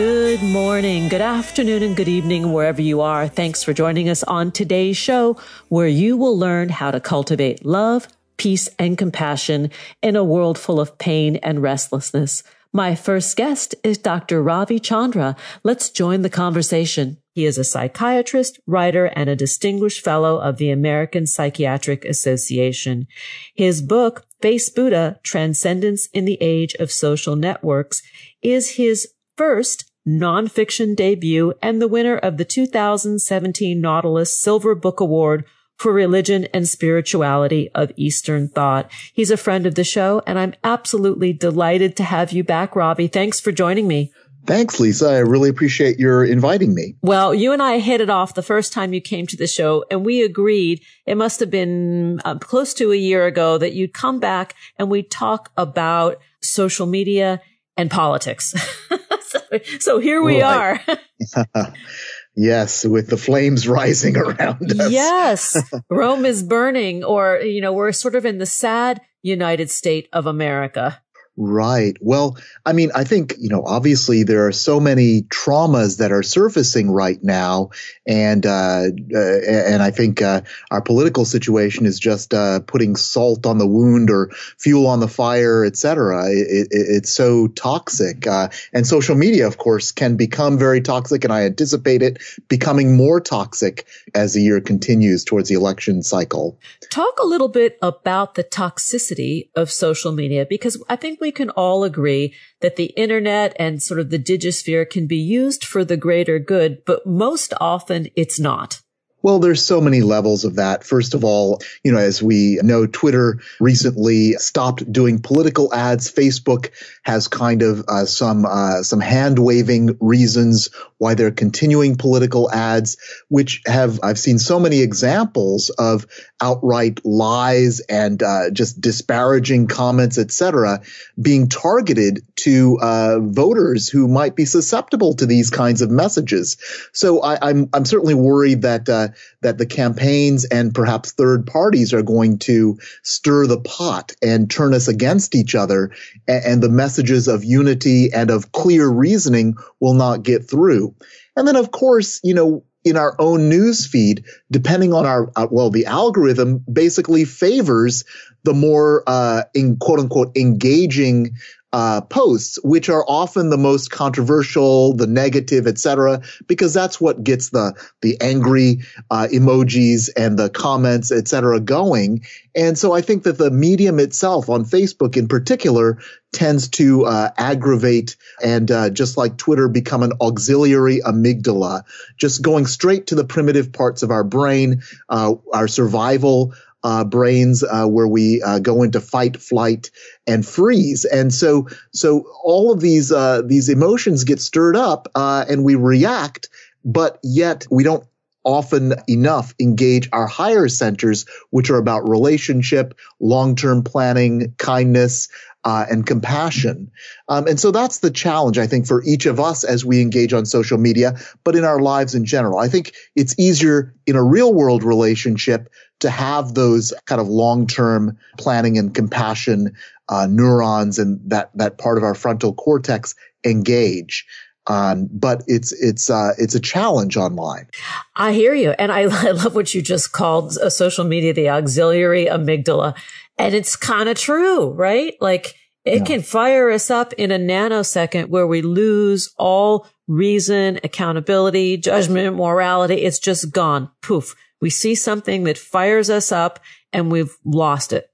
Good morning, good afternoon, and good evening, wherever you are. Thanks for joining us on today's show, where you will learn how to cultivate love, peace, and compassion in a world full of pain and restlessness. My first guest is Dr. Ravi Chandra. Let's join the conversation. He is a psychiatrist, writer, and a distinguished fellow of the American Psychiatric Association. His book, Face Buddha, Transcendence in the Age of Social Networks, is his first nonfiction debut and the winner of the 2017 Nautilus Silver Book Award for religion and spirituality of Eastern thought. He's a friend of the show and I'm absolutely delighted to have you back, Ravi. Thanks for joining me. Thanks, Lisa. I really appreciate your inviting me. Well, you and I hit it off the first time you came to the show and we agreed it must have been uh, close to a year ago that you'd come back and we'd talk about social media and politics. so, so, here we right. are. yes, with the flames rising around us. Yes, Rome is burning, or, you know, we're sort of in the sad United State of America. Right. Well, I mean, I think, you know, obviously there are so many traumas that are surfacing right now. And, uh, uh, and I think, uh, our political situation is just, uh, putting salt on the wound or fuel on the fire, et cetera. It, it, it's so toxic. Uh, and social media, of course, can become very toxic. And I anticipate it becoming more toxic as the year continues towards the election cycle. Talk a little bit about the toxicity of social media because I think we can all agree that the internet and sort of the digisphere can be used for the greater good, but most often it's not. Well, there's so many levels of that. First of all, you know, as we know, Twitter recently stopped doing political ads. Facebook has kind of uh, some uh, some hand waving reasons why they're continuing political ads, which have I've seen so many examples of outright lies and uh, just disparaging comments, etc., being targeted to uh, voters who might be susceptible to these kinds of messages. So I, am I'm, I'm certainly worried that uh, that the campaigns and perhaps third parties are going to stir the pot and turn us against each other, and, and the messages of unity and of clear reasoning will not get through. And then, of course, you know, in our own news feed, depending on our, uh, well, the algorithm basically favors the more, uh, in quote unquote, engaging uh, posts, which are often the most controversial, the negative, etc., because that's what gets the the angry uh, emojis and the comments, etc., going. And so I think that the medium itself, on Facebook in particular, tends to uh, aggravate and uh, just like Twitter, become an auxiliary amygdala, just going straight to the primitive parts of our brain, uh, our survival uh, brains uh, where we uh, go into fight, flight, and freeze. And so, so all of these uh, these emotions get stirred up, uh, and we react, but yet we don't often enough engage our higher centers, which are about relationship, long-term planning, kindness, uh, and compassion. Um, and so that's the challenge, I think, for each of us as we engage on social media, but in our lives in general. I think it's easier in a real world relationship to have those kind of long-term planning and compassion uh, neurons and that that part of our frontal cortex engage. Um, but it's it's uh, it's a challenge online. I hear you, and I, I love what you just called uh, social media the auxiliary amygdala, and it's kind of true, right? Like It yeah. can fire us up in a nanosecond where we lose all reason, accountability, judgment, morality. It's just gone. Poof. We see something that fires us up and we've lost it.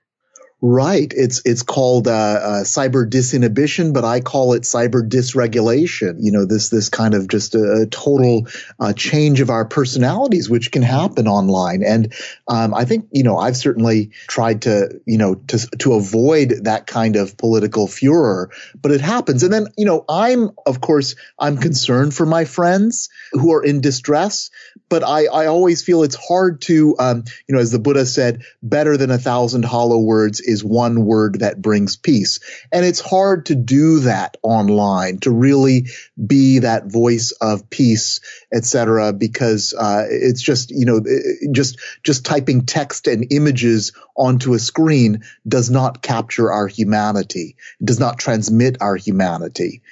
Right. It's it's called uh, uh, cyber disinhibition, but I call it cyber dysregulation. You know, this this kind of just a, a total uh, change of our personalities, which can happen online. And um, I think you know I've certainly tried to you know to to avoid that kind of political furor, but it happens. And then you know I'm of course I'm concerned for my friends who are in distress, but I I always feel it's hard to um, you know as the Buddha said, better than a thousand hollow words is one word that brings peace. And it's hard to do that online, to really be that voice of peace, etc., because uh, it's just, you know, just just typing text and images onto a screen does not capture our humanity, it does not transmit our humanity.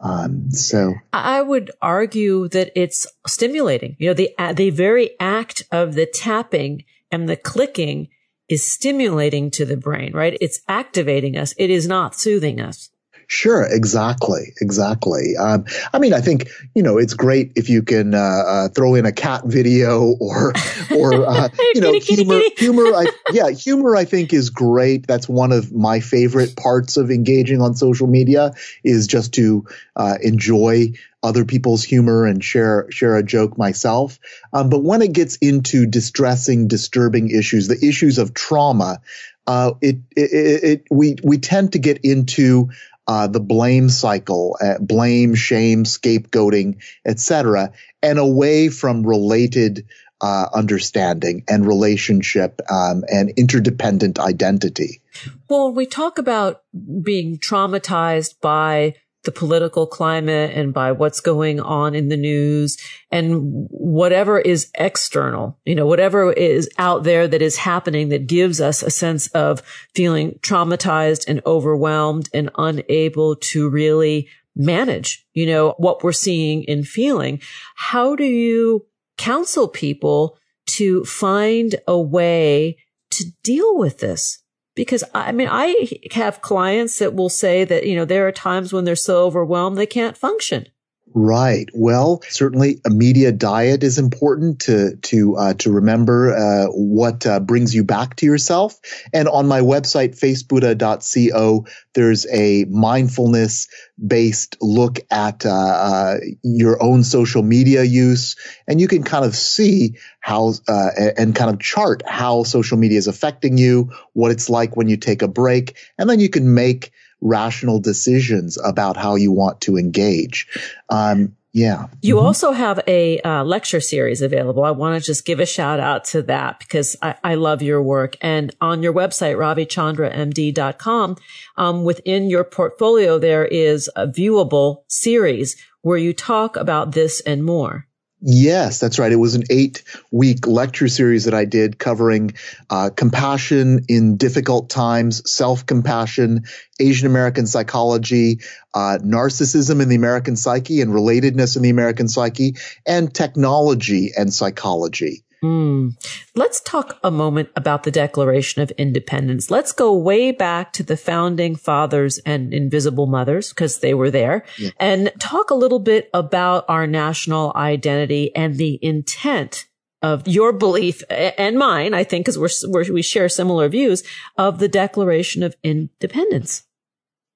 Um, so I would argue that it's stimulating. You know, the the very act of the tapping and the clicking is stimulating to the brain, right? It's activating us. It is not soothing us. Sure, exactly, exactly. Um, I mean, I think you know it's great if you can uh, uh, throw in a cat video or or uh, you know humor. humor, I, yeah, humor. I think is great. That's one of my favorite parts of engaging on social media is just to uh, enjoy other people's humor and share share a joke myself. Um, but when it gets into distressing, disturbing issues, the issues of trauma, uh, it, it, it, we we tend to get into uh, the blame cycle, uh, blame, shame, scapegoating, etc., and away from related uh, understanding and relationship um, and interdependent identity. Well, we talk about being traumatized by the political climate and by what's going on in the news and whatever is external, you know, whatever is out there that is happening that gives us a sense of feeling traumatized and overwhelmed and unable to really manage, you know, what we're seeing and feeling. How do you counsel people to find a way to deal with this? Because I mean, I have clients that will say that, you know, there are times when they're so overwhelmed they can't function. Right. Well, certainly a media diet is important to to uh, to remember uh, what uh, brings you back to yourself. And on my website, facebuddha.co, there's a mindfulness based look at uh, uh, your own social media use, and you can kind of see how uh, and kind of chart how social media is affecting you, what it's like when you take a break, and then you can make rational decisions about how you want to engage. Um, yeah. You mm-hmm. also have a uh, lecture series available. I want to just give a shout out to that because I, I love your work. And on your website, ravichandramd.com, um, within your portfolio, there is a viewable series where you talk about this and more. Yes, that's right. It was an eight week lecture series that I did covering uh, compassion in difficult times, self compassion, Asian American psychology, uh, narcissism in the American psyche and relatedness in the American psyche, and technology and psychology. Mm. Let's talk a moment about the Declaration of Independence. Let's go way back to the founding fathers and invisible mothers because they were there yeah. and talk a little bit about our national identity and the intent of your belief and mine, I think, because we're, we're, we share similar views of the Declaration of Independence.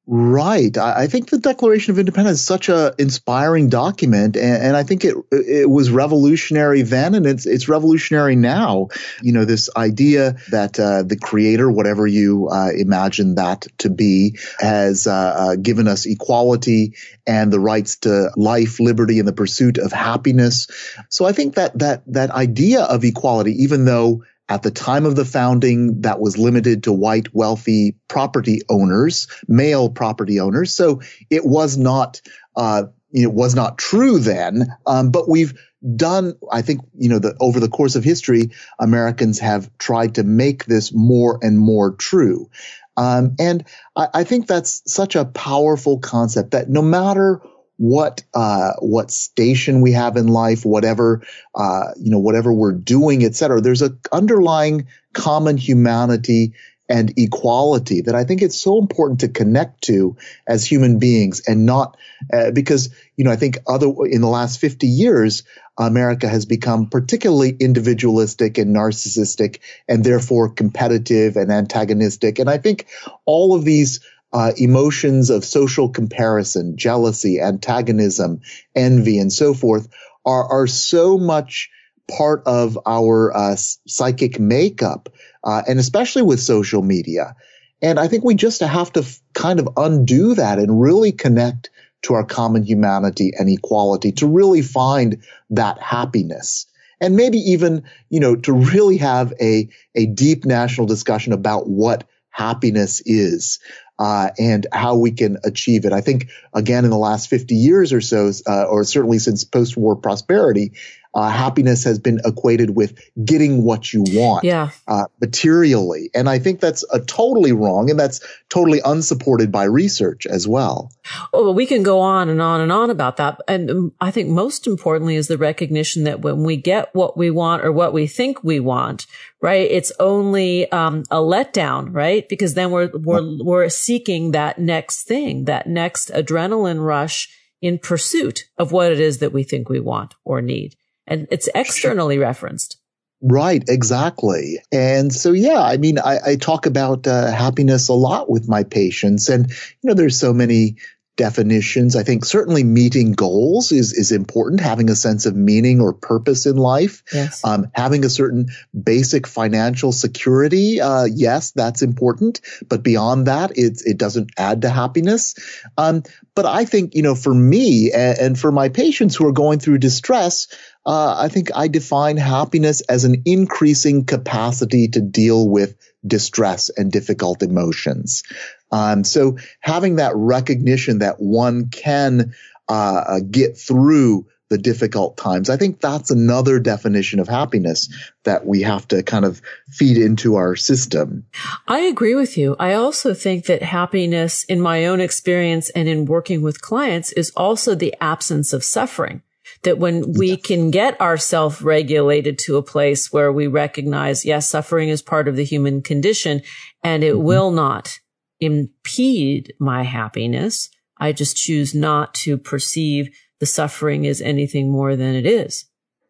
Right. I, think the Declaration of Independence is such a inspiring document, and, and, I think it it was revolutionary then, and it's it's revolutionary now. You know, this idea that uh, the Creator, whatever you uh, imagine that to be, has uh, uh given us equality and the rights to life, liberty, and the pursuit of happiness. So I think that that that idea of equality, even though at the time of the founding, that was limited to white, wealthy property owners, male property owners. So it was not, uh, it was not true then. Um, but we've done, I think, you know, the, over the course of history, Americans have tried to make this more and more true. Um, and I, I think that's such a powerful concept that no matter what uh, what station we have in life, whatever uh, you know, whatever we're doing, et cetera. There's a underlying common humanity and equality that I think it's so important to connect to as human beings and not uh, because, you know, I think other in the last 50 years, America has become particularly individualistic and narcissistic and therefore competitive and antagonistic. And I think all of these uh, emotions of social comparison, jealousy, antagonism, envy, and so forth are, are so much part of our uh, psychic makeup, uh, and especially with social media. And I think we just have to f- kind of undo that and really connect to our common humanity and equality to really find that happiness. And maybe even, you know, to really have a, a deep national discussion about what happiness is. Uh, and how we can achieve it. I think again in the last 50 years or so, uh, or certainly since post-war prosperity, uh, happiness has been equated with getting what you want yeah. uh, materially. And I think that's a totally wrong and that's totally unsupported by research as well. Oh, well, we can go on and on and on about that. And um, I think most importantly is the recognition that when we get what we want or what we think we want, right, it's only um, a letdown, right? Because then we're, we're, we're seeking that next thing, that next adrenaline rush in pursuit of what it is that we think we want or need and it's externally referenced. Right, exactly. And so, yeah, I mean, I, I talk about uh, happiness a lot with my patients, and you know, there's so many definitions. I think certainly meeting goals is is important. Having a sense of meaning or purpose in life. Yes. Um, having a certain basic financial security. Uh, yes, that's important. But beyond that, it it doesn't add to happiness. Um, but I think you know, for me and, and for my patients who are going through distress, uh, I think I define happiness as an increasing capacity to deal with distress and difficult emotions. Um, so having that recognition that one can uh, get through the difficult times, I think that's another definition of happiness that we have to kind of feed into our system. I agree with you. I also think that happiness in my own experience and in working with clients is also the absence of suffering that when we can get ourselves regulated to a place where we recognize, yes, suffering is part of the human condition and it mm-hmm. will not impede my happiness. I just choose not to perceive the suffering as anything more than it is.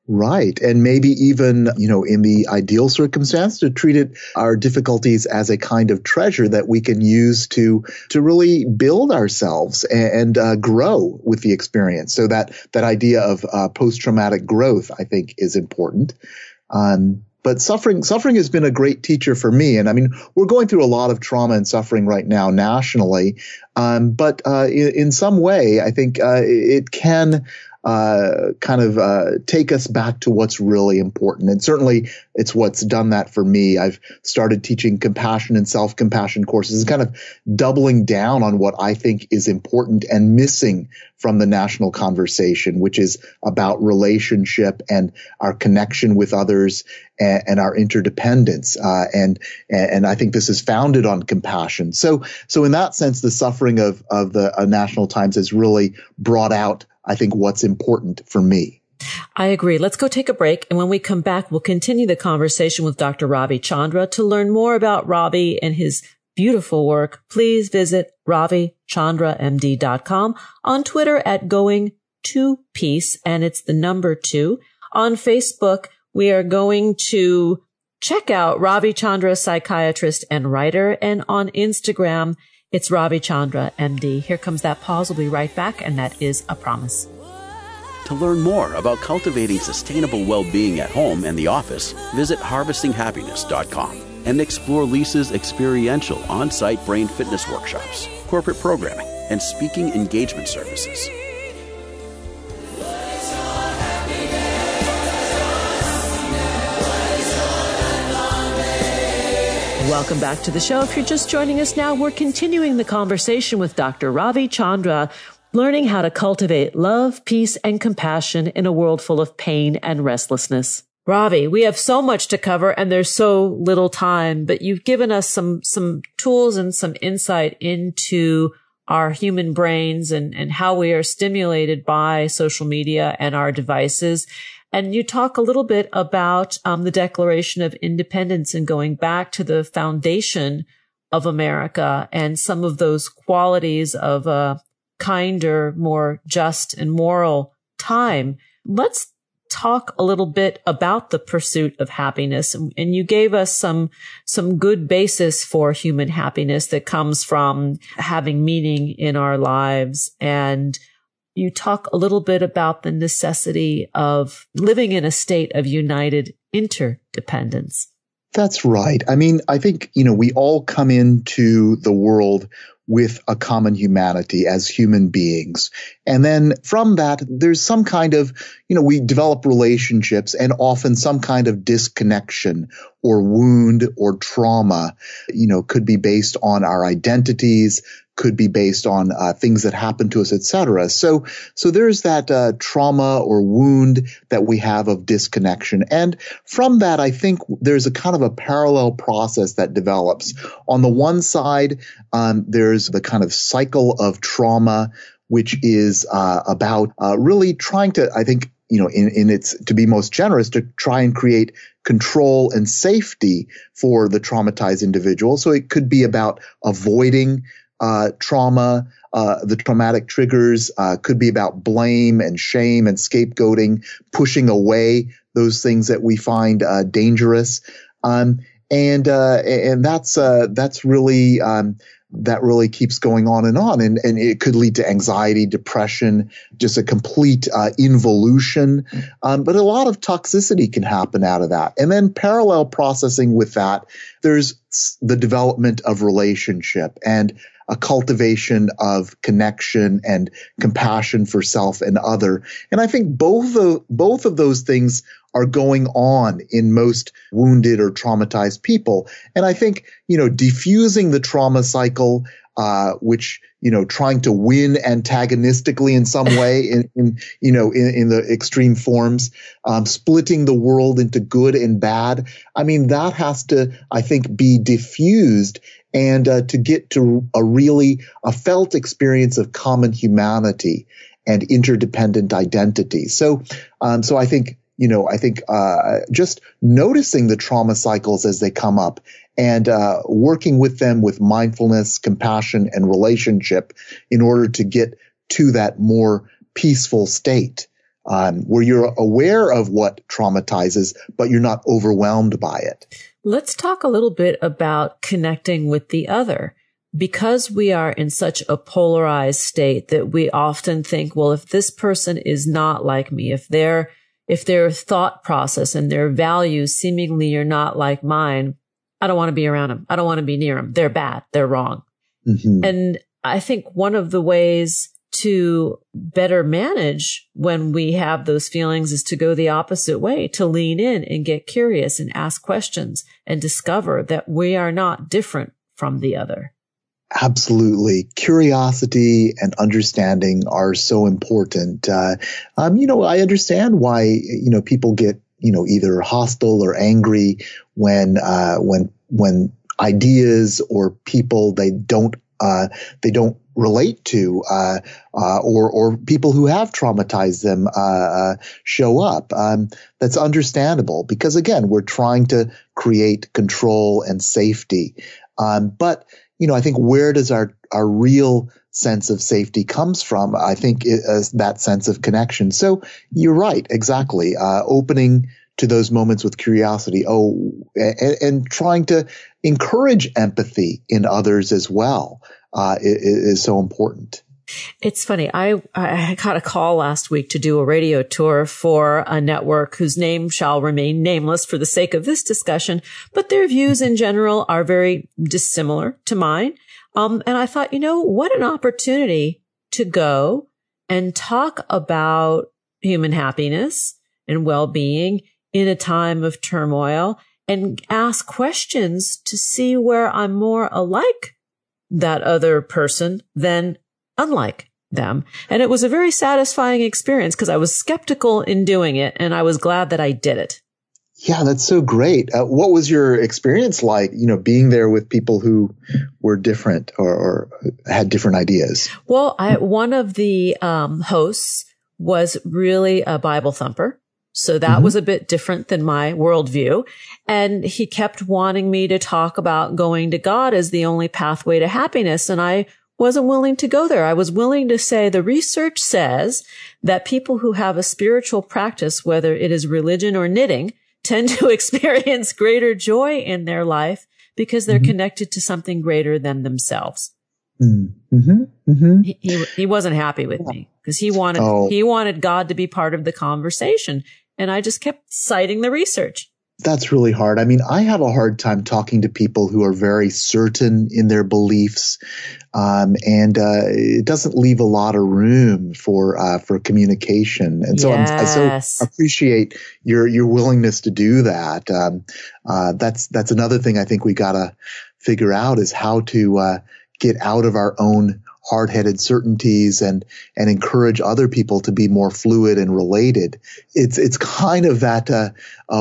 Right. And maybe even, you know, in the ideal circumstance to treat it, our difficulties as a kind of treasure that we can use to, to really build ourselves and, uh, grow with the experience. So that, that idea of, uh, post-traumatic growth, I think is important. Um, but suffering, suffering has been a great teacher for me. And I mean, we're going through a lot of trauma and suffering right now nationally. Um, but, uh, in, in, some way, I think, uh, it can, uh, kind of uh, take us back to what's really important. And certainly it's what's done that for me. I've started teaching compassion and self compassion courses kind of doubling down on what I think is important and missing from the national conversation, which is about relationship and our connection with others and, and our interdependence. Uh, and, and I think this is founded on compassion. So, so in that sense, the suffering of, of the uh, National Times has really brought out I think what's important for me. I agree. Let's go take a break. And when we come back, we'll continue the conversation with Dr. Ravi Chandra. To learn more about Ravi and his beautiful work, please visit ravichandramd.com on Twitter at going to peace. And it's the number two on Facebook. We are going to check out Ravi Chandra, psychiatrist and writer. And on Instagram, it's Ravi Chandra, MD. Here comes that pause. We'll be right back, and that is a promise. To learn more about cultivating sustainable well being at home and the office, visit harvestinghappiness.com and explore Lisa's experiential on site brain fitness workshops, corporate programming, and speaking engagement services. Welcome back to the show. If you're just joining us now, we're continuing the conversation with Dr. Ravi Chandra, learning how to cultivate love, peace, and compassion in a world full of pain and restlessness. Ravi, we have so much to cover and there's so little time, but you've given us some, some tools and some insight into our human brains and, and how we are stimulated by social media and our devices. And you talk a little bit about um, the Declaration of Independence and going back to the foundation of America and some of those qualities of a kinder, more just and moral time. Let's talk a little bit about the pursuit of happiness. And you gave us some, some good basis for human happiness that comes from having meaning in our lives. And you talk a little bit about the necessity of living in a state of united interdependence. That's right. I mean, I think, you know, we all come into the world with a common humanity as human beings. And then from that, there's some kind of, you know, we develop relationships and often some kind of disconnection or wound or trauma, you know, could be based on our identities, could be based on uh, things that happen to us, etc. So, so there's that uh, trauma or wound that we have of disconnection, and from that, I think there's a kind of a parallel process that develops. On the one side, um, there's the kind of cycle of trauma, which is uh, about uh, really trying to, I think, you know, in, in its to be most generous, to try and create control and safety for the traumatized individual. So it could be about avoiding uh, trauma, uh, the traumatic triggers uh, could be about blame and shame and scapegoating, pushing away those things that we find uh, dangerous, um, and uh, and that's uh, that's really um, that really keeps going on and on, and and it could lead to anxiety, depression, just a complete involution. Um, but a lot of toxicity can happen out of that, and then parallel processing with that, there's the development of relationship. And a cultivation of connection and compassion for self and other. And I think both of, both of those things are going on in most wounded or traumatized people. And I think, you know, diffusing the trauma cycle, uh, which, you know, trying to win antagonistically in some way in, in you know, in, in, the extreme forms, um, splitting the world into good and bad. I mean, that has to, I think, be diffused and uh, to get to a really a felt experience of common humanity and interdependent identity. So, um, so I think you know, I think uh, just noticing the trauma cycles as they come up and uh, working with them with mindfulness, compassion, and relationship in order to get to that more peaceful state. Um, where you're aware of what traumatizes, but you're not overwhelmed by it. Let's talk a little bit about connecting with the other. Because we are in such a polarized state that we often think, well, if this person is not like me, if their, if their thought process and their values seemingly are not like mine, I don't want to be around them. I don't want to be near them. They're bad. They're wrong. Mm-hmm. And I think one of the ways to better manage when we have those feelings is to go the opposite way, to lean in and get curious and ask questions and discover that we are not different from the other. Absolutely. Curiosity and understanding are so important. Uh, um, you know, I understand why, you know, people get, you know, either hostile or angry when, uh, when, when ideas or people they don't uh, they don't relate to, uh, uh, or or people who have traumatized them uh, uh, show up. Um, that's understandable because again, we're trying to create control and safety. Um, but you know, I think where does our our real sense of safety comes from? I think it, that sense of connection. So you're right, exactly. Uh, opening to those moments with curiosity. Oh, and, and trying to encourage empathy in others as well uh, is, is so important. It's funny. I, I got a call last week to do a radio tour for a network whose name shall remain nameless for the sake of this discussion, but their views in general are very dissimilar to mine. Um, and I thought, you know, what an opportunity to go and talk about human happiness and well-being in a time of turmoil and ask questions to see where I'm more alike that other person than unlike them. And it was a very satisfying experience because I was skeptical in doing it and I was glad that I did it. Yeah, that's so great. Uh, what was your experience like, you know, being there with people who were different or, or had different ideas? Well, I, one of the um, hosts was really a Bible thumper So that mm-hmm. was a bit different than my worldview. And he kept wanting me to talk about going to God as the only pathway to happiness. And I wasn't willing to go there. I was willing to say the research says that people who have a spiritual practice, whether it is religion or knitting, tend to experience greater joy in their life because they're mm-hmm. connected to something greater than themselves. Mm-hmm. Mm-hmm. He, he, he wasn't happy with me because he wanted oh. he wanted God to be part of the conversation, and I just kept citing the research. That's really hard. I mean, I have a hard time talking to people who are very certain in their beliefs, um, and uh, it doesn't leave a lot of room for uh, for communication. And so yes. i so appreciate your your willingness to do that. Um, uh, that's that's another thing I think we gotta figure out is how to uh, get out of our own hard-headed certainties and and encourage other people to be more fluid and related. It's it's kind of that uh,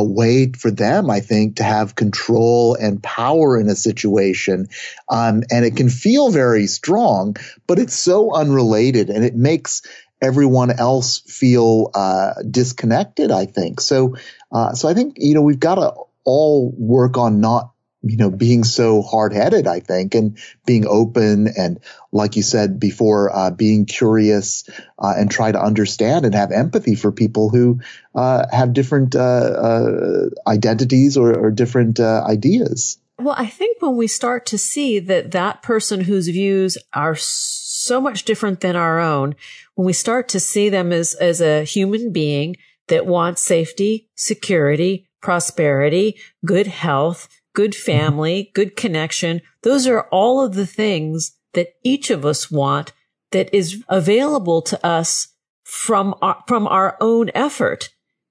way for them, I think, to have control and power in a situation, um, and it can feel very strong, but it's so unrelated, and it makes everyone else feel uh, disconnected. I think so. Uh, so I think you know we've got to all work on not you know, being so hard headed, I think, and being open and, like you said before, uh, being curious uh, and try to understand and have empathy for people who uh, have different uh, uh, identities or, or different uh, ideas. Well, I think when we start to see that that person whose views are so much different than our own, when we start to see them as, as a human being that wants safety, security, prosperity, good health, good mm-hmm. family, good connection. Those are all of the things that each of us want that is available to us from our, from our own effort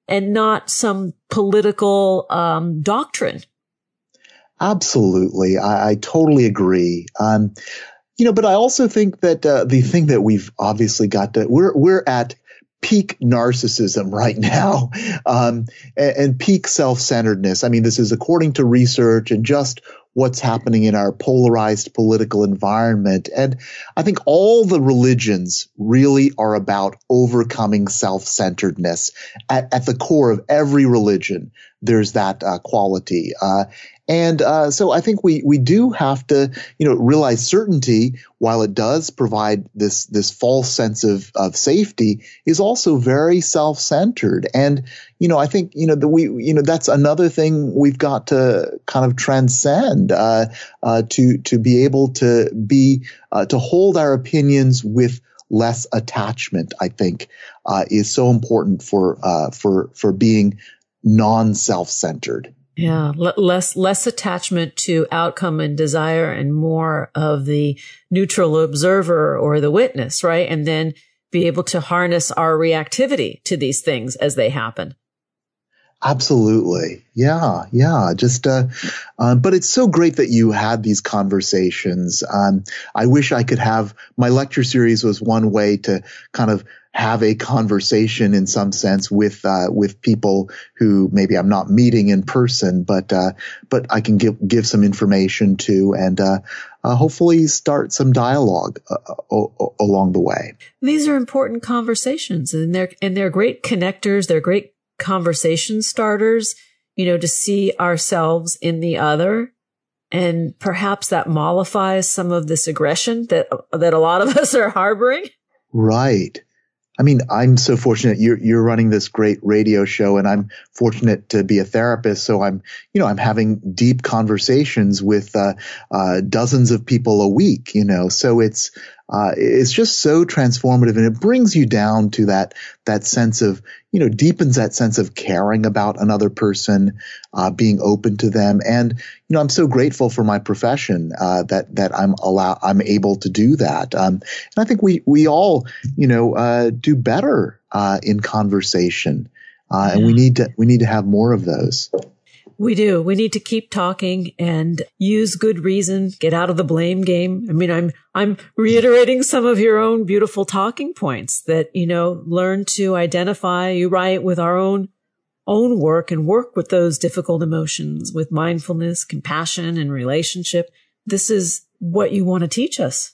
and not some political um, doctrine. Absolutely. I, I totally agree. Um, you know, but I also think that uh, the thing that we've obviously got to we're we're at peak narcissism right now um, and, and, peak self-centeredness. I mean, this is according to research and just what's happening in our polarized political environment. And I think all the religions really are about overcoming self-centeredness at, at the core of every religion. There's that uh, quality. Uh, and uh, so I think we we do have to you know realize certainty while it does provide this this false sense of of safety is also very self centered. And you know I think you know that we you know that's another thing we've got to kind of transcend uh, uh, to to be able to be uh, to hold our opinions with less attachment. I think uh, is so important for uh, for for being non self centered. Yeah, l- less less attachment to outcome and desire, and more of the neutral observer or the witness, right? And then be able to harness our reactivity to these things as they happen. Absolutely. Yeah. Yeah. Just, uh, um, but it's so great that you had these conversations. Um, I wish I could have my lecture series was one way to kind of have a conversation in some sense with uh, with people who maybe I'm not meeting in person, but uh, but I can give give some information to and uh, uh hopefully start some dialogue uh, along the way. These are important conversations, and they're and they're great connectors. They're great conversation starters. You know, to see ourselves in the other and perhaps that mollifies some of this aggression that that a lot of us are harboring. Right. I mean, I'm so fortunate you're, you're running this great radio show and I'm fortunate to be a therapist. So I'm, you know, I'm having deep conversations with, uh, uh, dozens of people a week, you know, so it's, uh, it's just so transformative and it brings you down to that, that sense of, you know, deepens that sense of caring about another person, uh, being open to them. And, you know, I'm so grateful for my profession, uh, that, that I'm allow, I'm able to do that. Um, and I think we, we all, you know, uh, do better, uh, in conversation. Uh, and we need to, we need to have more of those. We do. We need to keep talking and use good reason, get out of the blame game. I mean, I'm, I'm reiterating some of your own beautiful talking points that, you know, learn to identify, you write with our own, own work and work with those difficult emotions with mindfulness, compassion and relationship. This is what you want to teach us.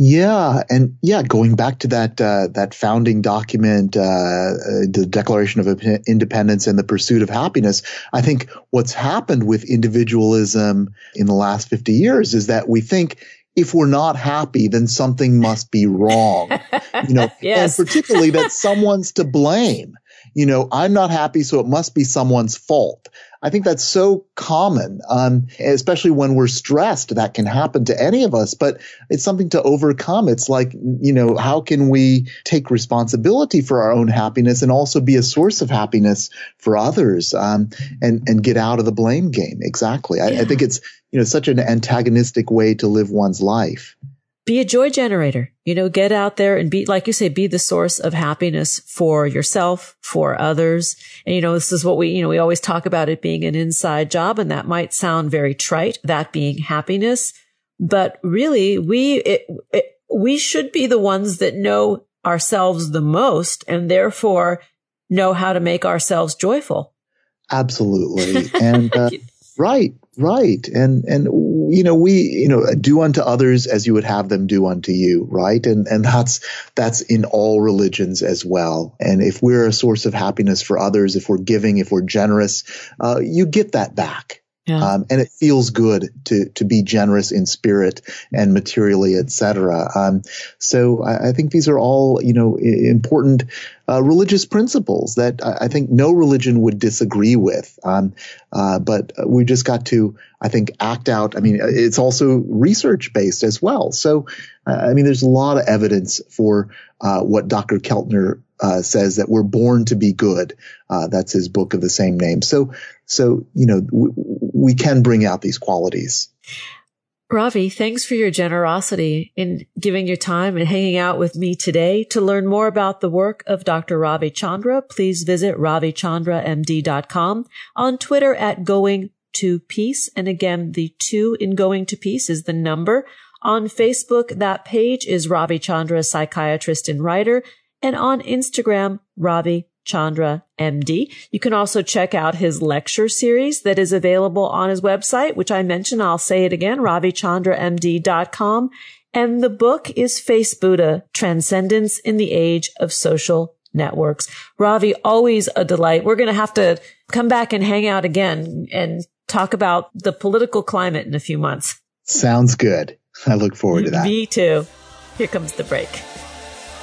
Yeah, and yeah, going back to that uh, that founding document, uh, uh, the Declaration of Independence and the pursuit of happiness. I think what's happened with individualism in the last fifty years is that we think if we're not happy, then something must be wrong. You know, yes. and particularly that someone's to blame. You know, I'm not happy, so it must be someone's fault. I think that's so common, um, especially when we're stressed. That can happen to any of us, but it's something to overcome. It's like, you know, how can we take responsibility for our own happiness and also be a source of happiness for others, um, and and get out of the blame game? Exactly. I, yeah. I think it's you know such an antagonistic way to live one's life be a joy generator. You know, get out there and be, like you say, be the source of happiness for yourself, for others. And, you know, this is what we, you know, we always talk about it being an inside job and that might sound very trite, that being happiness. But really, we, it, it, we should be the ones that know ourselves the most and therefore know how to make ourselves joyful. Absolutely. And, uh, right, right. And, and you know, we, you know, do unto others as you would have them do unto you, right? And, and that's, that's in all religions as well. And if we're a source of happiness for others, if we're giving, if we're generous, uh, you get that back. Yeah. Um, and it feels good to to be generous in spirit and materially, etc. Um, so I, I, think these are all you know important uh, religious principles that I, I, think no religion would disagree with. Um, uh, but we just got to, I think, act out. I mean, it's also research based as well. So, uh, I mean, there's a lot of evidence for uh, what Dr. Keltner uh, says that we're born to be good. Uh, that's his book of the same name. So, so you know, w- we can bring out these qualities. Ravi, thanks for your generosity in giving your time and hanging out with me today. To learn more about the work of Dr. Ravi Chandra, please visit ravichandramd.com on Twitter at going to peace. And again, the two in going to peace is the number. On Facebook, that page is Ravi Chandra, psychiatrist and writer. And on Instagram, Ravi Chandra MD. You can also check out his lecture series that is available on his website, which I mentioned. I'll say it again, ravichandramd.com. And the book is Face Buddha, Transcendence in the Age of Social Networks. Ravi, always a delight. We're going to have to come back and hang out again and talk about the political climate in a few months. Sounds good. I look forward to that. Me too. Here comes the break.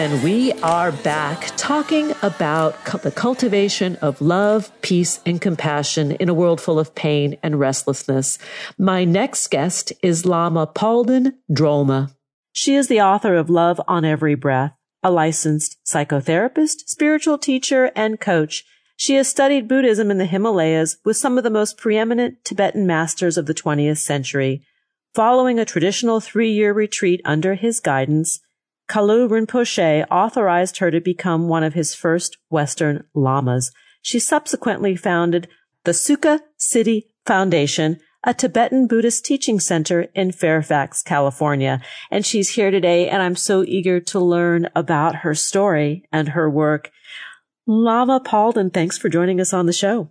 And we are back talking about the cultivation of love, peace, and compassion in a world full of pain and restlessness. My next guest is Lama Palden Drolma. She is the author of Love on Every Breath, a licensed psychotherapist, spiritual teacher, and coach. She has studied Buddhism in the Himalayas with some of the most preeminent Tibetan masters of the 20th century. Following a traditional three-year retreat under his guidance, Kalu Rinpoche authorized her to become one of his first Western lamas. She subsequently founded the Sukha City Foundation, a Tibetan Buddhist teaching center in Fairfax, California. And she's here today, and I'm so eager to learn about her story and her work. Lama Palden, thanks for joining us on the show.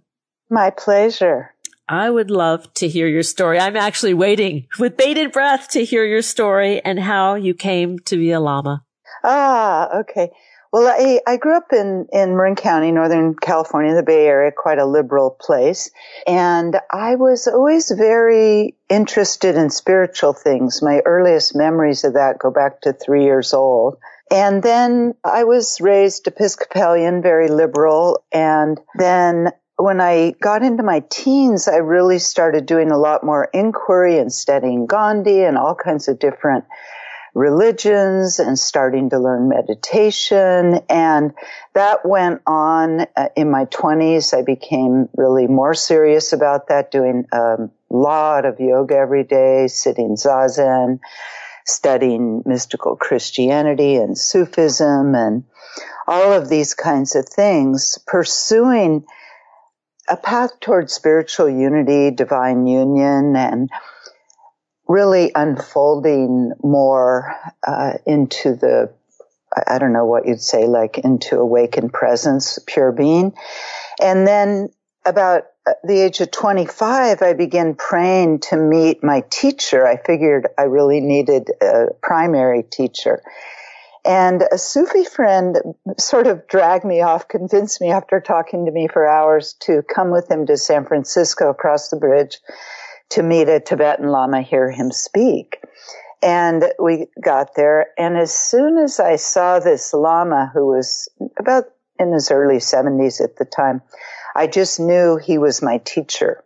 My pleasure. I would love to hear your story. I'm actually waiting with bated breath to hear your story and how you came to be a lama. Ah, okay. Well, I, I grew up in, in Marin County, Northern California, the Bay Area, quite a liberal place. And I was always very interested in spiritual things. My earliest memories of that go back to three years old. And then I was raised Episcopalian, very liberal. And then when I got into my teens, I really started doing a lot more inquiry and studying Gandhi and all kinds of different religions and starting to learn meditation. And that went on uh, in my 20s. I became really more serious about that, doing a lot of yoga every day, sitting zazen, studying mystical Christianity and Sufism and all of these kinds of things, pursuing a path towards spiritual unity, divine union, and really unfolding more uh, into the I don't know what you'd say, like into awakened presence, pure being. And then about the age of 25, I began praying to meet my teacher. I figured I really needed a primary teacher. And a Sufi friend sort of dragged me off, convinced me after talking to me for hours to come with him to San Francisco across the bridge to meet a Tibetan Lama, hear him speak. And we got there, and as soon as I saw this Lama, who was about in his early 70s at the time, I just knew he was my teacher.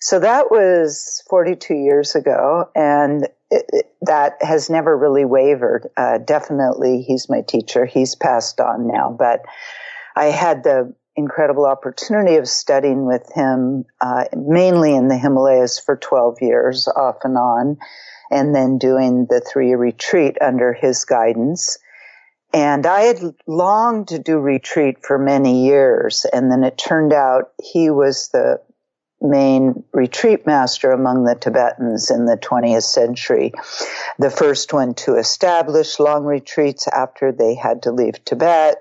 So that was 42 years ago, and it, it, that has never really wavered. Uh, definitely, he's my teacher. He's passed on now, but I had the incredible opportunity of studying with him, uh, mainly in the Himalayas for 12 years, off and on, and then doing the three retreat under his guidance. And I had longed to do retreat for many years, and then it turned out he was the main retreat master among the Tibetans in the 20th century. The first one to establish long retreats after they had to leave Tibet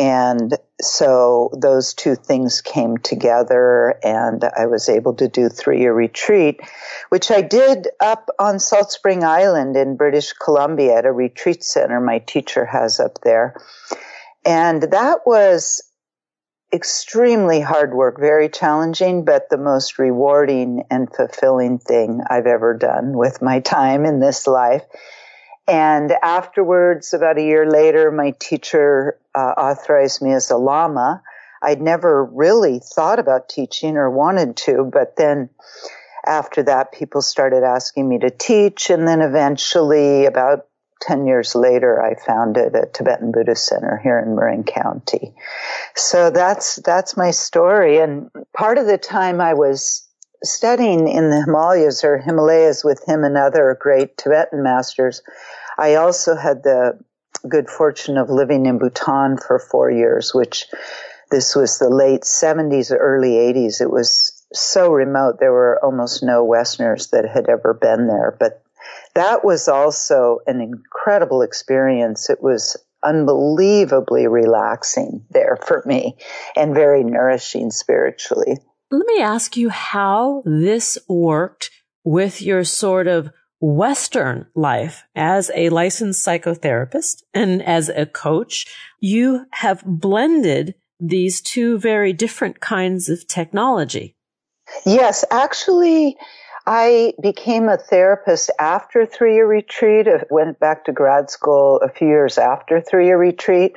and so those two things came together and I was able to do three year retreat, which I did up on Salt Spring Island in British Columbia at a retreat center my teacher has up there. And that was extremely hard work, very challenging, but the most rewarding and fulfilling thing I've ever done with my time in this life. And afterwards, about a year later, my teacher uh, authorized me as a lama. I'd never really thought about teaching or wanted to, but then after that, people started asking me to teach. And then eventually, about 10 years later, I founded a Tibetan Buddhist Center here in Marin County. So that's, that's my story. And part of the time I was studying in the Himalayas or Himalayas with him and other great Tibetan masters, I also had the good fortune of living in Bhutan for four years, which this was the late 70s, early 80s. It was so remote. There were almost no Westerners that had ever been there, but that was also an incredible experience. It was unbelievably relaxing there for me and very nourishing spiritually. Let me ask you how this worked with your sort of Western life as a licensed psychotherapist and as a coach. You have blended these two very different kinds of technology. Yes, actually, I became a therapist after three year retreat. I went back to grad school a few years after three year retreat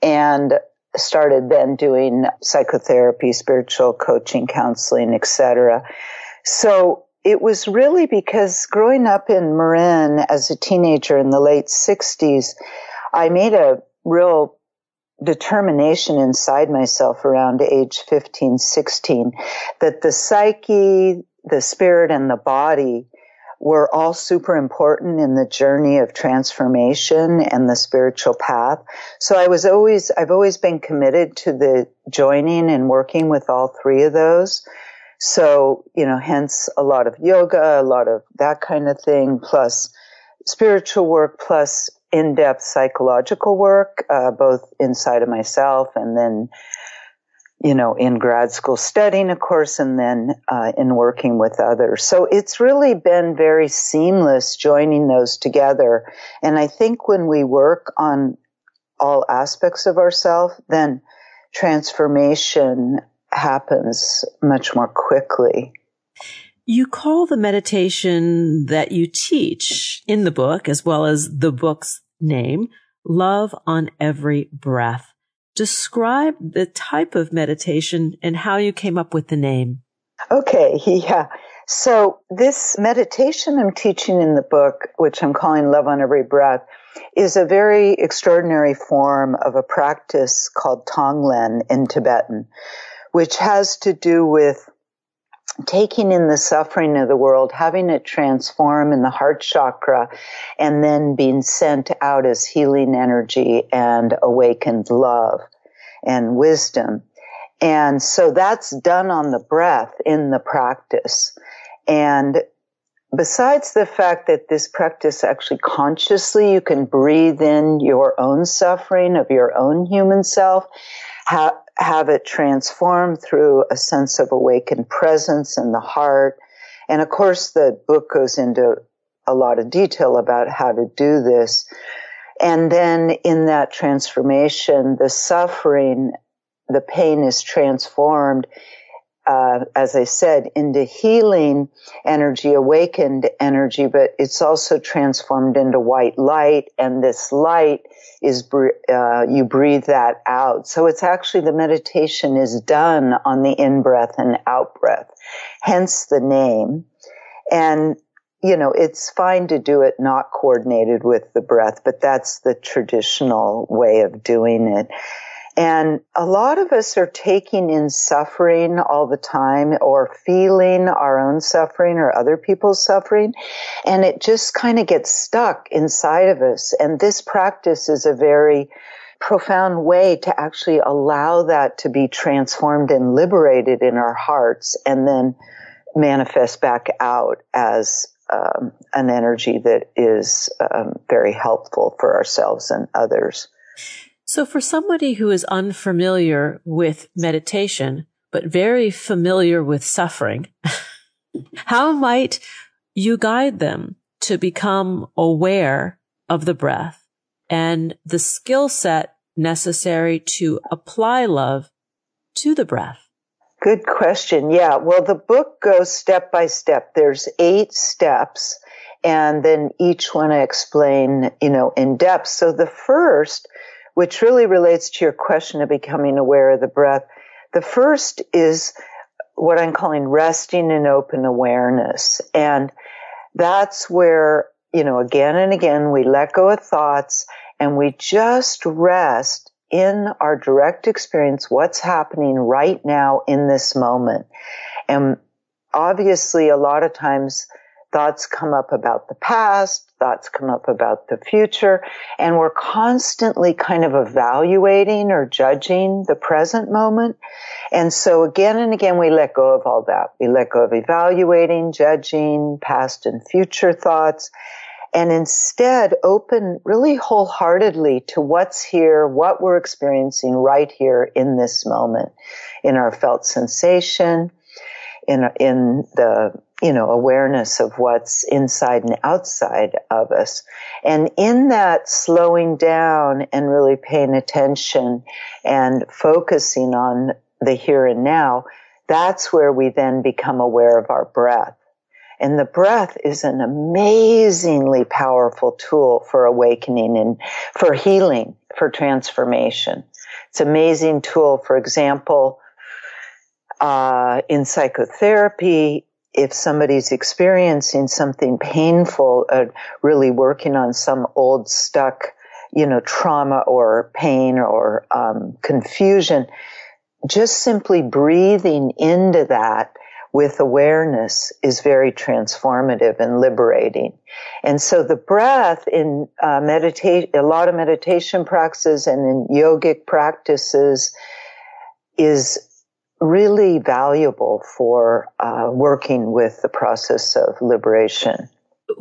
and started then doing psychotherapy, spiritual coaching, counseling, etc. So it was really because growing up in Marin as a teenager in the late 60s, I made a real determination inside myself around age 15, 16 that the psyche, the spirit, and the body were all super important in the journey of transformation and the spiritual path. So I was always, I've always been committed to the joining and working with all three of those. So, you know, hence a lot of yoga, a lot of that kind of thing, plus spiritual work, plus in-depth psychological work, uh, both inside of myself and then you know, in grad school studying, of course, and then uh, in working with others. So it's really been very seamless joining those together. And I think when we work on all aspects of ourselves, then transformation happens much more quickly. You call the meditation that you teach in the book, as well as the book's name, Love on Every Breath. Describe the type of meditation and how you came up with the name. Okay, yeah. So this meditation I'm teaching in the book, which I'm calling Love on Every Breath, is a very extraordinary form of a practice called Tonglen in Tibetan, which has to do with taking in the suffering of the world, having it transform in the heart chakra, and then being sent out as healing energy and awakened love and wisdom. And so that's done on the breath in the practice. And besides the fact that this practice actually consciously you can breathe in your own suffering of your own human self, have, it transform through a sense of awakened presence in the heart. And of course, the book goes into a lot of detail about how to do this. And then in that transformation, the suffering, the pain is transformed, uh, as I said, into healing energy, awakened energy, but it's also transformed into white light. And this light is, uh, you breathe that out. So it's actually the meditation is done on the in breath and out breath, hence the name. And you know, it's fine to do it not coordinated with the breath, but that's the traditional way of doing it. And a lot of us are taking in suffering all the time or feeling our own suffering or other people's suffering. And it just kind of gets stuck inside of us. And this practice is a very profound way to actually allow that to be transformed and liberated in our hearts and then manifest back out as um, an energy that is um, very helpful for ourselves and others. So for somebody who is unfamiliar with meditation, but very familiar with suffering, how might you guide them to become aware of the breath and the skill set necessary to apply love to the breath? Good question. Yeah. Well, the book goes step by step. There's eight steps and then each one I explain, you know, in depth. So the first, which really relates to your question of becoming aware of the breath, the first is what I'm calling resting in open awareness. And that's where, you know, again and again, we let go of thoughts and we just rest in our direct experience what's happening right now in this moment. And obviously, a lot of times thoughts come up about the past, thoughts come up about the future, and we're constantly kind of evaluating or judging the present moment. And so again and again, we let go of all that. We let go of evaluating, judging past and future thoughts and instead open really wholeheartedly to what's here, what we're experiencing right here in this moment, in our felt sensation, in, in the, you know, awareness of what's inside and outside of us. And in that slowing down and really paying attention and focusing on the here and now, that's where we then become aware of our breath. And the breath is an amazingly powerful tool for awakening and for healing, for transformation. It's an amazing tool. For example, uh, in psychotherapy, if somebody's experiencing something painful, uh, really working on some old stuck, you know, trauma or pain or um, confusion, just simply breathing into that with awareness is very transformative and liberating. And so the breath in uh, meditate, a lot of meditation practices and in yogic practices is really valuable for uh, working with the process of liberation.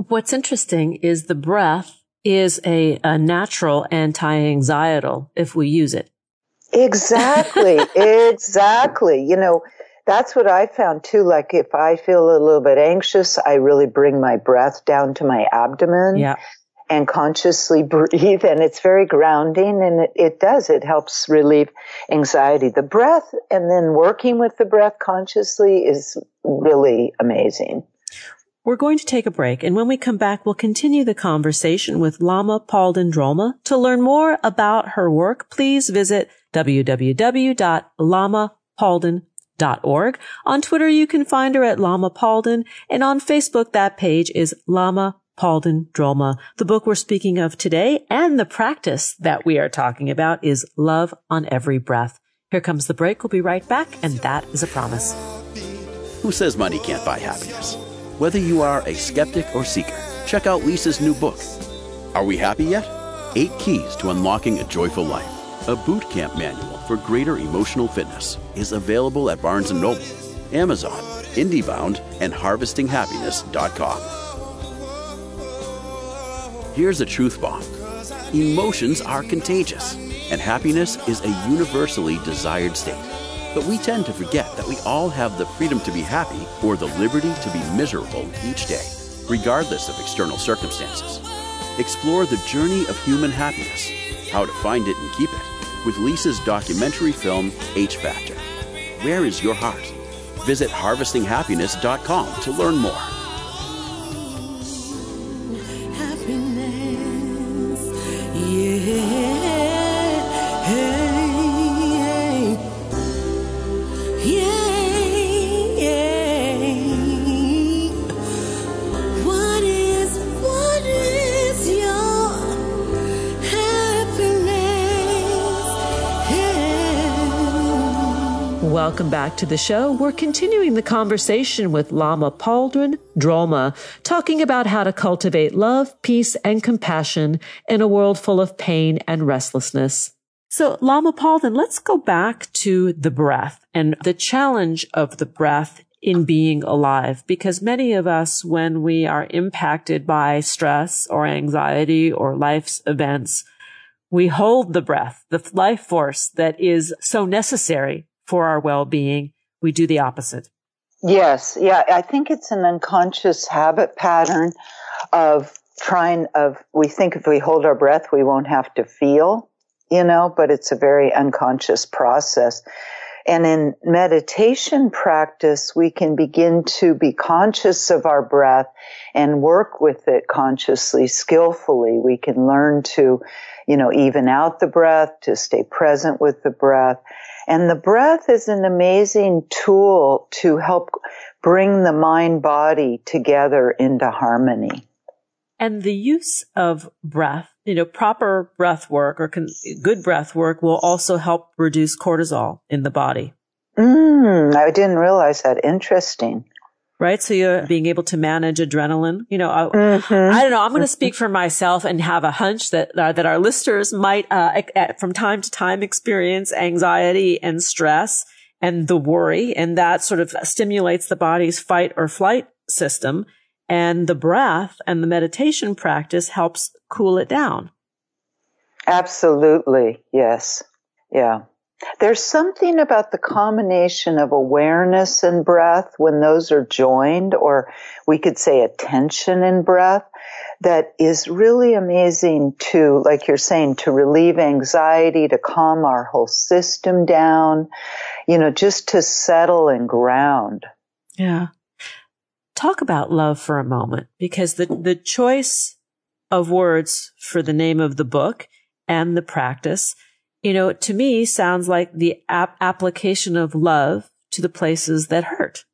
What's interesting is the breath is a, a natural anti-anxietal if we use it. Exactly, exactly. You know, that's what I found too. Like if I feel a little bit anxious, I really bring my breath down to my abdomen. Yeah. And consciously breathe, and it's very grounding, and it, it does. It helps relieve anxiety. The breath, and then working with the breath consciously is really amazing. We're going to take a break, and when we come back, we'll continue the conversation with Lama Palden Drolma. To learn more about her work, please visit www.lamapalden.com Org. On Twitter, you can find her at Lama Palden. And on Facebook, that page is Lama Palden Drolma. The book we're speaking of today and the practice that we are talking about is Love on Every Breath. Here comes the break. We'll be right back. And that is a promise. Who says money can't buy happiness? Whether you are a skeptic or seeker, check out Lisa's new book. Are we happy yet? Eight Keys to Unlocking a Joyful Life. A boot camp manual for greater emotional fitness is available at Barnes & Noble, Amazon, IndieBound, and HarvestingHappiness.com. Here's a truth bomb. Emotions are contagious, and happiness is a universally desired state. But we tend to forget that we all have the freedom to be happy or the liberty to be miserable each day, regardless of external circumstances. Explore the journey of human happiness, how to find it and keep it, with Lisa's documentary film, H Factor. Where is your heart? Visit harvestinghappiness.com to learn more. Yeah. Welcome back to the show. We're continuing the conversation with Lama Palden Drolma, talking about how to cultivate love, peace, and compassion in a world full of pain and restlessness. So, Lama Palden, let's go back to the breath and the challenge of the breath in being alive, because many of us, when we are impacted by stress or anxiety or life's events, we hold the breath, the life force that is so necessary for our well-being, we do the opposite. Yes. Yeah. I think it's an unconscious habit pattern of trying of, we think if we hold our breath, we won't have to feel, you know, but it's a very unconscious process. And in meditation practice, we can begin to be conscious of our breath and work with it consciously, skillfully. We can learn to, you know, even out the breath, to stay present with the breath. And the breath is an amazing tool to help bring the mind body together into harmony. And the use of breath, you know, proper breath work or con- good breath work will also help reduce cortisol in the body. Mm, I didn't realize that. Interesting right? So you're being able to manage adrenaline. You know, I, mm-hmm. I don't know. I'm going to speak for myself and have a hunch that uh, that our listeners might, uh, at, from time to time, experience anxiety and stress and the worry, and that sort of stimulates the body's fight or flight system. And the breath and the meditation practice helps cool it down. Absolutely, yes, yeah. There's something about the combination of awareness and breath when those are joined, or we could say attention and breath, that is really amazing to, like you're saying, to relieve anxiety, to calm our whole system down, you know, just to settle and ground. Yeah. Talk about love for a moment because the, the choice of words for the name of the book and the practice you know, to me sounds like the ap- application of love to the places that hurt.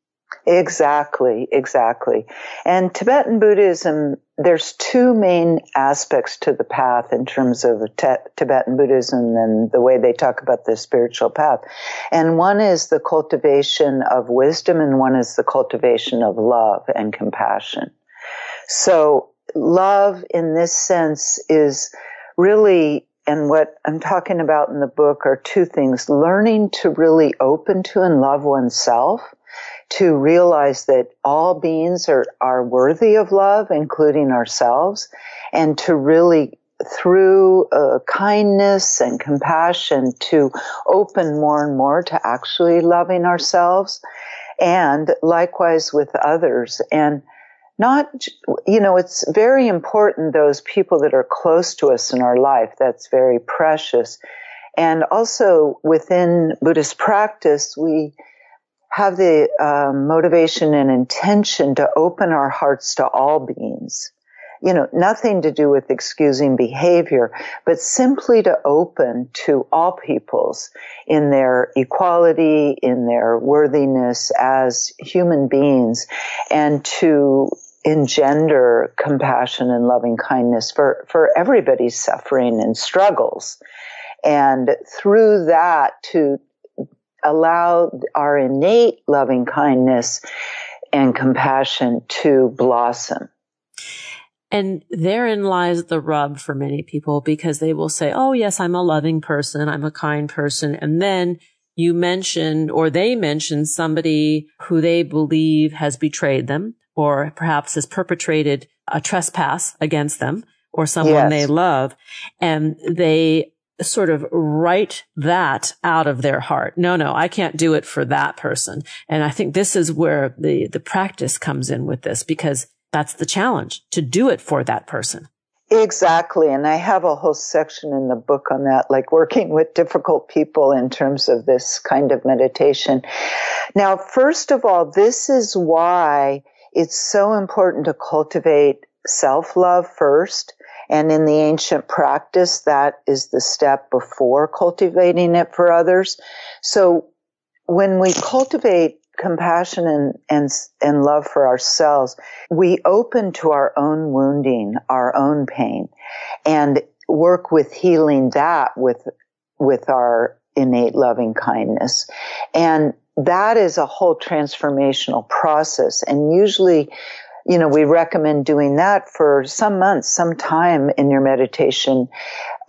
Exactly, exactly. And Tibetan Buddhism, there's two main aspects to the path in terms of te- Tibetan Buddhism and the way they talk about the spiritual path. And one is the cultivation of wisdom and one is the cultivation of love and compassion. So love in this sense is really and what I'm talking about in the book are two things. Learning to really open to and love oneself, to realize that all beings are, are worthy of love, including ourselves, and to really through uh, kindness and compassion to open more and more to actually loving ourselves and likewise with others. And not, you know, it's very important those people that are close to us in our life. That's very precious. And also within Buddhist practice, we have the um, motivation and intention to open our hearts to all beings. you know, nothing to do with excusing behavior, but simply to open to all peoples in their equality, in their worthiness as human beings, and to engender compassion and loving kindness for, for everybody's suffering and struggles. And through that to allow our innate loving kindness and compassion to blossom. And therein lies the rub for many people because they will say, Oh, yes, I'm a loving person. I'm a kind person. And then you mentioned or they mentioned somebody who they believe has betrayed them or perhaps has perpetrated a trespass against them or someone yes. they love. And they sort of write that out of their heart. No, no, I can't do it for that person. And I think this is where the, the practice comes in with this because that's the challenge to do it for that person. Exactly. And I have a whole section in the book on that, like working with difficult people in terms of this kind of meditation. Now, first of all, this is why it's so important to cultivate self-love first and in the ancient practice, that is the step before cultivating it for others. So when we cultivate compassion and, and, and love for ourselves, we open to our own wounding, our own pain, and work with healing that with, with our innate loving kindness. And that is a whole transformational process. And usually you know, we recommend doing that for some months, some time in your meditation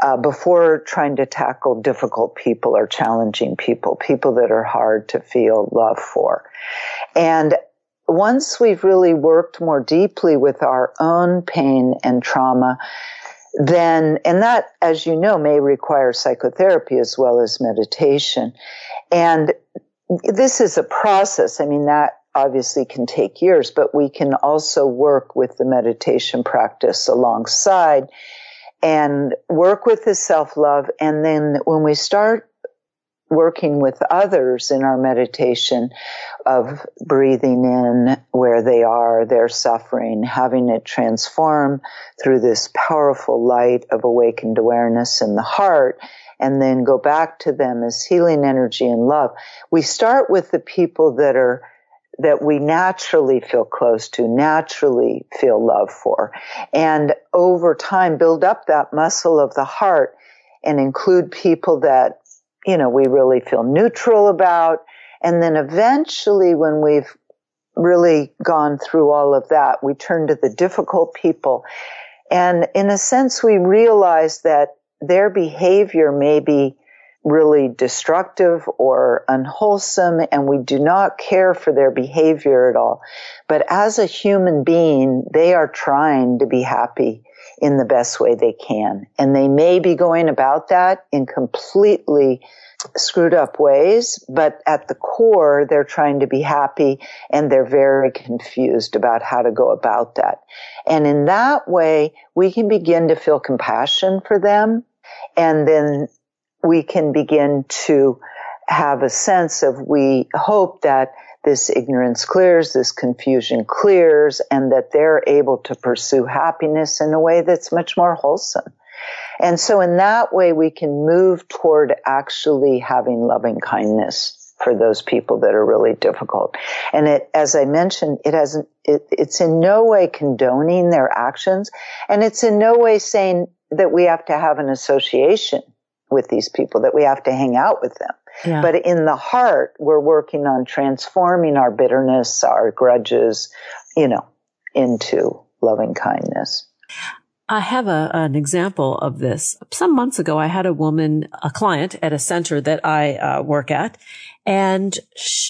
uh, before trying to tackle difficult people or challenging people, people that are hard to feel love for. And once we've really worked more deeply with our own pain and trauma, then, and that, as you know, may require psychotherapy as well as meditation. And this is a process. I mean, that obviously can take years, but we can also work with the meditation practice alongside and work with the self love. And then when we start working with others in our meditation of breathing in where they are, their suffering, having it transform through this powerful light of awakened awareness in the heart, and then go back to them as healing energy and love. We start with the people that are that we naturally feel close to, naturally feel love for. And over time build up that muscle of the heart and include people that, you know, we really feel neutral about. And then eventually when we've really gone through all of that, we turn to the difficult people. And in a sense, we realize that their behavior may be really destructive or unwholesome and we do not care for their behavior at all. But as a human being, they are trying to be happy in the best way they can. And they may be going about that in completely screwed up ways, but at the core, they're trying to be happy and they're very confused about how to go about that. And in that way, we can begin to feel compassion for them and then we can begin to have a sense of we hope that this ignorance clears, this confusion clears, and that they're able to pursue happiness in a way that's much more wholesome. And so in that way, we can move toward actually having loving kindness for those people that are really difficult. And it, as I mentioned, it hasn't, it, it's in no way condoning their actions. And it's in no way saying that we have to have an association with these people, that we have to hang out with them. Yeah. But in the heart, we're working on transforming our bitterness, our grudges, you know, into loving kindness. I have a, an example of this. Some months ago, I had a woman, a client at a center that I uh, work at, and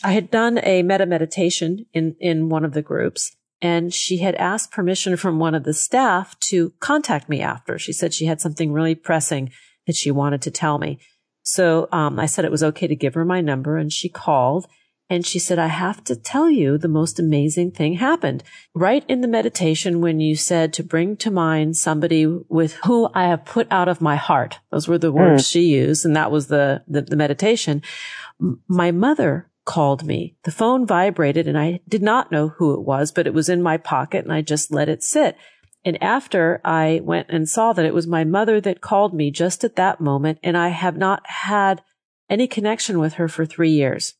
I had done a metta meditation in, in one of the groups. And she had asked permission from one of the staff to contact me after. She said she had something really pressing that she wanted to tell me. So um, I said it was okay to give her my number, and she called. And she said, I have to tell you the most amazing thing happened. Right in the meditation, when you said to bring to mind somebody with who I have put out of my heart. Those were the words mm. she used. And that was the, the, the meditation. M- my mother called me. The phone vibrated and I did not know who it was, but it was in my pocket and I just let it sit. And after I went and saw that it was my mother that called me just at that moment, and I have not had any connection with her for three years.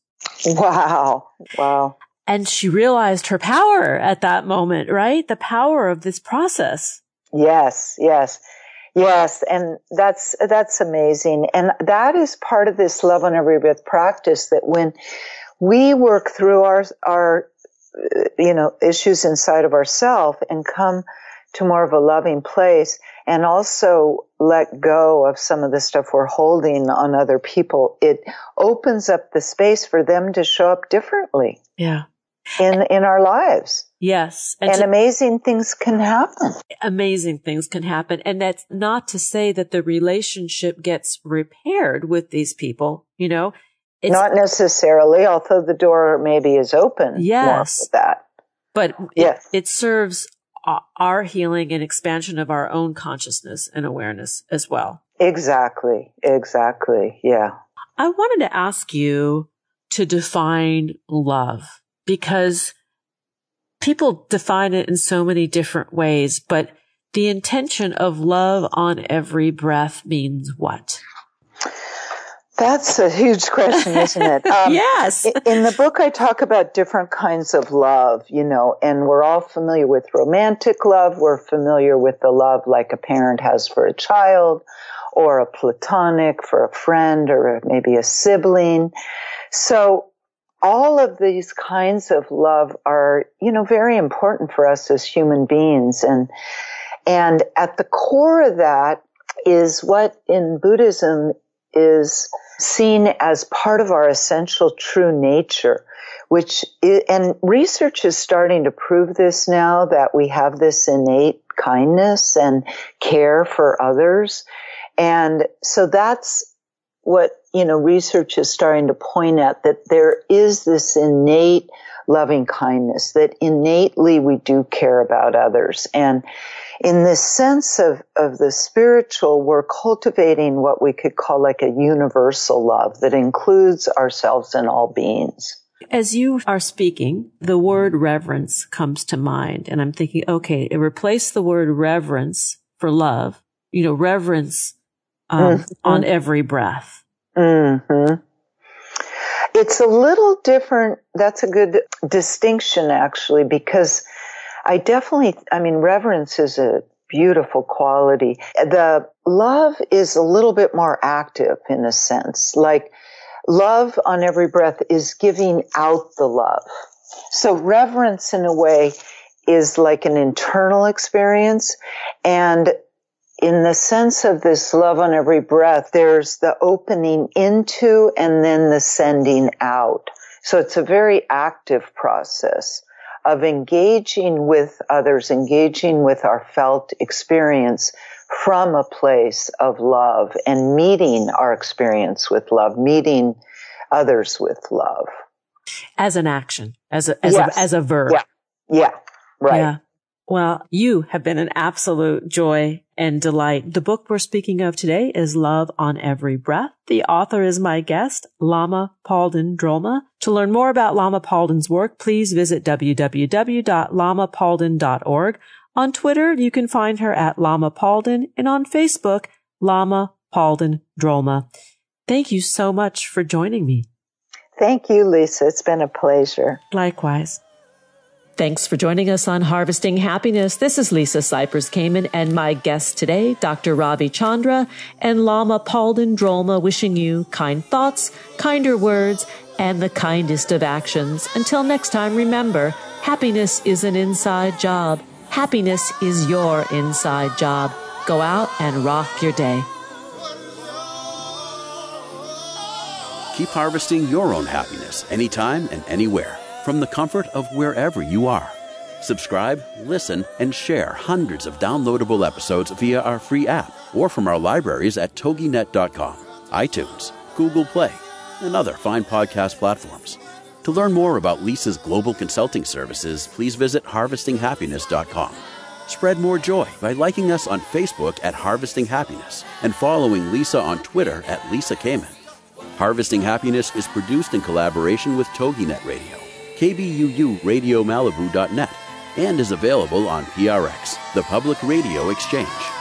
Wow. Wow. And she realized her power at that moment, right? The power of this process. Yes, yes. Yes, and that's that's amazing. And that is part of this love and every breath practice that when we work through our our uh, you know issues inside of ourselves and come to more of a loving place and also let go of some of the stuff we're holding on other people, it opens up the space for them to show up differently. Yeah. In, in our lives. Yes. And, and to, amazing things can happen. Amazing things can happen. And that's not to say that the relationship gets repaired with these people, you know? It's, not necessarily, although the door maybe is open. Yes. that. But yes. it, it serves our healing and expansion of our own consciousness and awareness as well. Exactly. Exactly. Yeah. I wanted to ask you to define love because people define it in so many different ways, but the intention of love on every breath means what? That's a huge question, isn't it? Um, yes. in the book, I talk about different kinds of love, you know, and we're all familiar with romantic love. We're familiar with the love like a parent has for a child or a platonic for a friend or maybe a sibling. So all of these kinds of love are, you know, very important for us as human beings. And, and at the core of that is what in Buddhism is seen as part of our essential true nature, which, is, and research is starting to prove this now that we have this innate kindness and care for others. And so that's what, you know, research is starting to point at that there is this innate loving kindness that innately we do care about others. And in this sense of, of the spiritual, we're cultivating what we could call like a universal love that includes ourselves and all beings. As you are speaking, the word reverence comes to mind. And I'm thinking, okay, replace the word reverence for love, you know, reverence um, mm-hmm. on every breath. Mm-hmm. It's a little different. That's a good distinction, actually, because I definitely, I mean, reverence is a beautiful quality. The love is a little bit more active in a sense. Like love on every breath is giving out the love. So reverence in a way is like an internal experience. And in the sense of this love on every breath, there's the opening into and then the sending out. So it's a very active process of engaging with others, engaging with our felt experience from a place of love and meeting our experience with love, meeting others with love. As an action, as a, as yes. a, as a verb. Yeah. Yeah. Right. Yeah. Well, you have been an absolute joy and delight. The book we're speaking of today is Love on Every Breath. The author is my guest, Lama Palden Drolma. To learn more about Lama Palden's work, please visit www.lamapalden.org. On Twitter, you can find her at Lama Palden and on Facebook, Lama Palden Drolma. Thank you so much for joining me. Thank you, Lisa. It's been a pleasure. Likewise. Thanks for joining us on Harvesting Happiness. This is Lisa Cypers Kamen and my guest today, Dr. Ravi Chandra and Lama Palden Drolma wishing you kind thoughts, kinder words, and the kindest of actions. Until next time, remember, happiness is an inside job. Happiness is your inside job. Go out and rock your day. Keep harvesting your own happiness anytime and anywhere from the comfort of wherever you are. Subscribe, listen, and share hundreds of downloadable episodes via our free app or from our libraries at toginet.com, iTunes, Google Play, and other fine podcast platforms. To learn more about Lisa's global consulting services, please visit harvestinghappiness.com. Spread more joy by liking us on Facebook at Harvesting Happiness and following Lisa on Twitter at Lisa Kamen. Harvesting Happiness is produced in collaboration with TogiNet Radio. KBUU RadioMalibu.net, and is available on PRX, the Public Radio Exchange.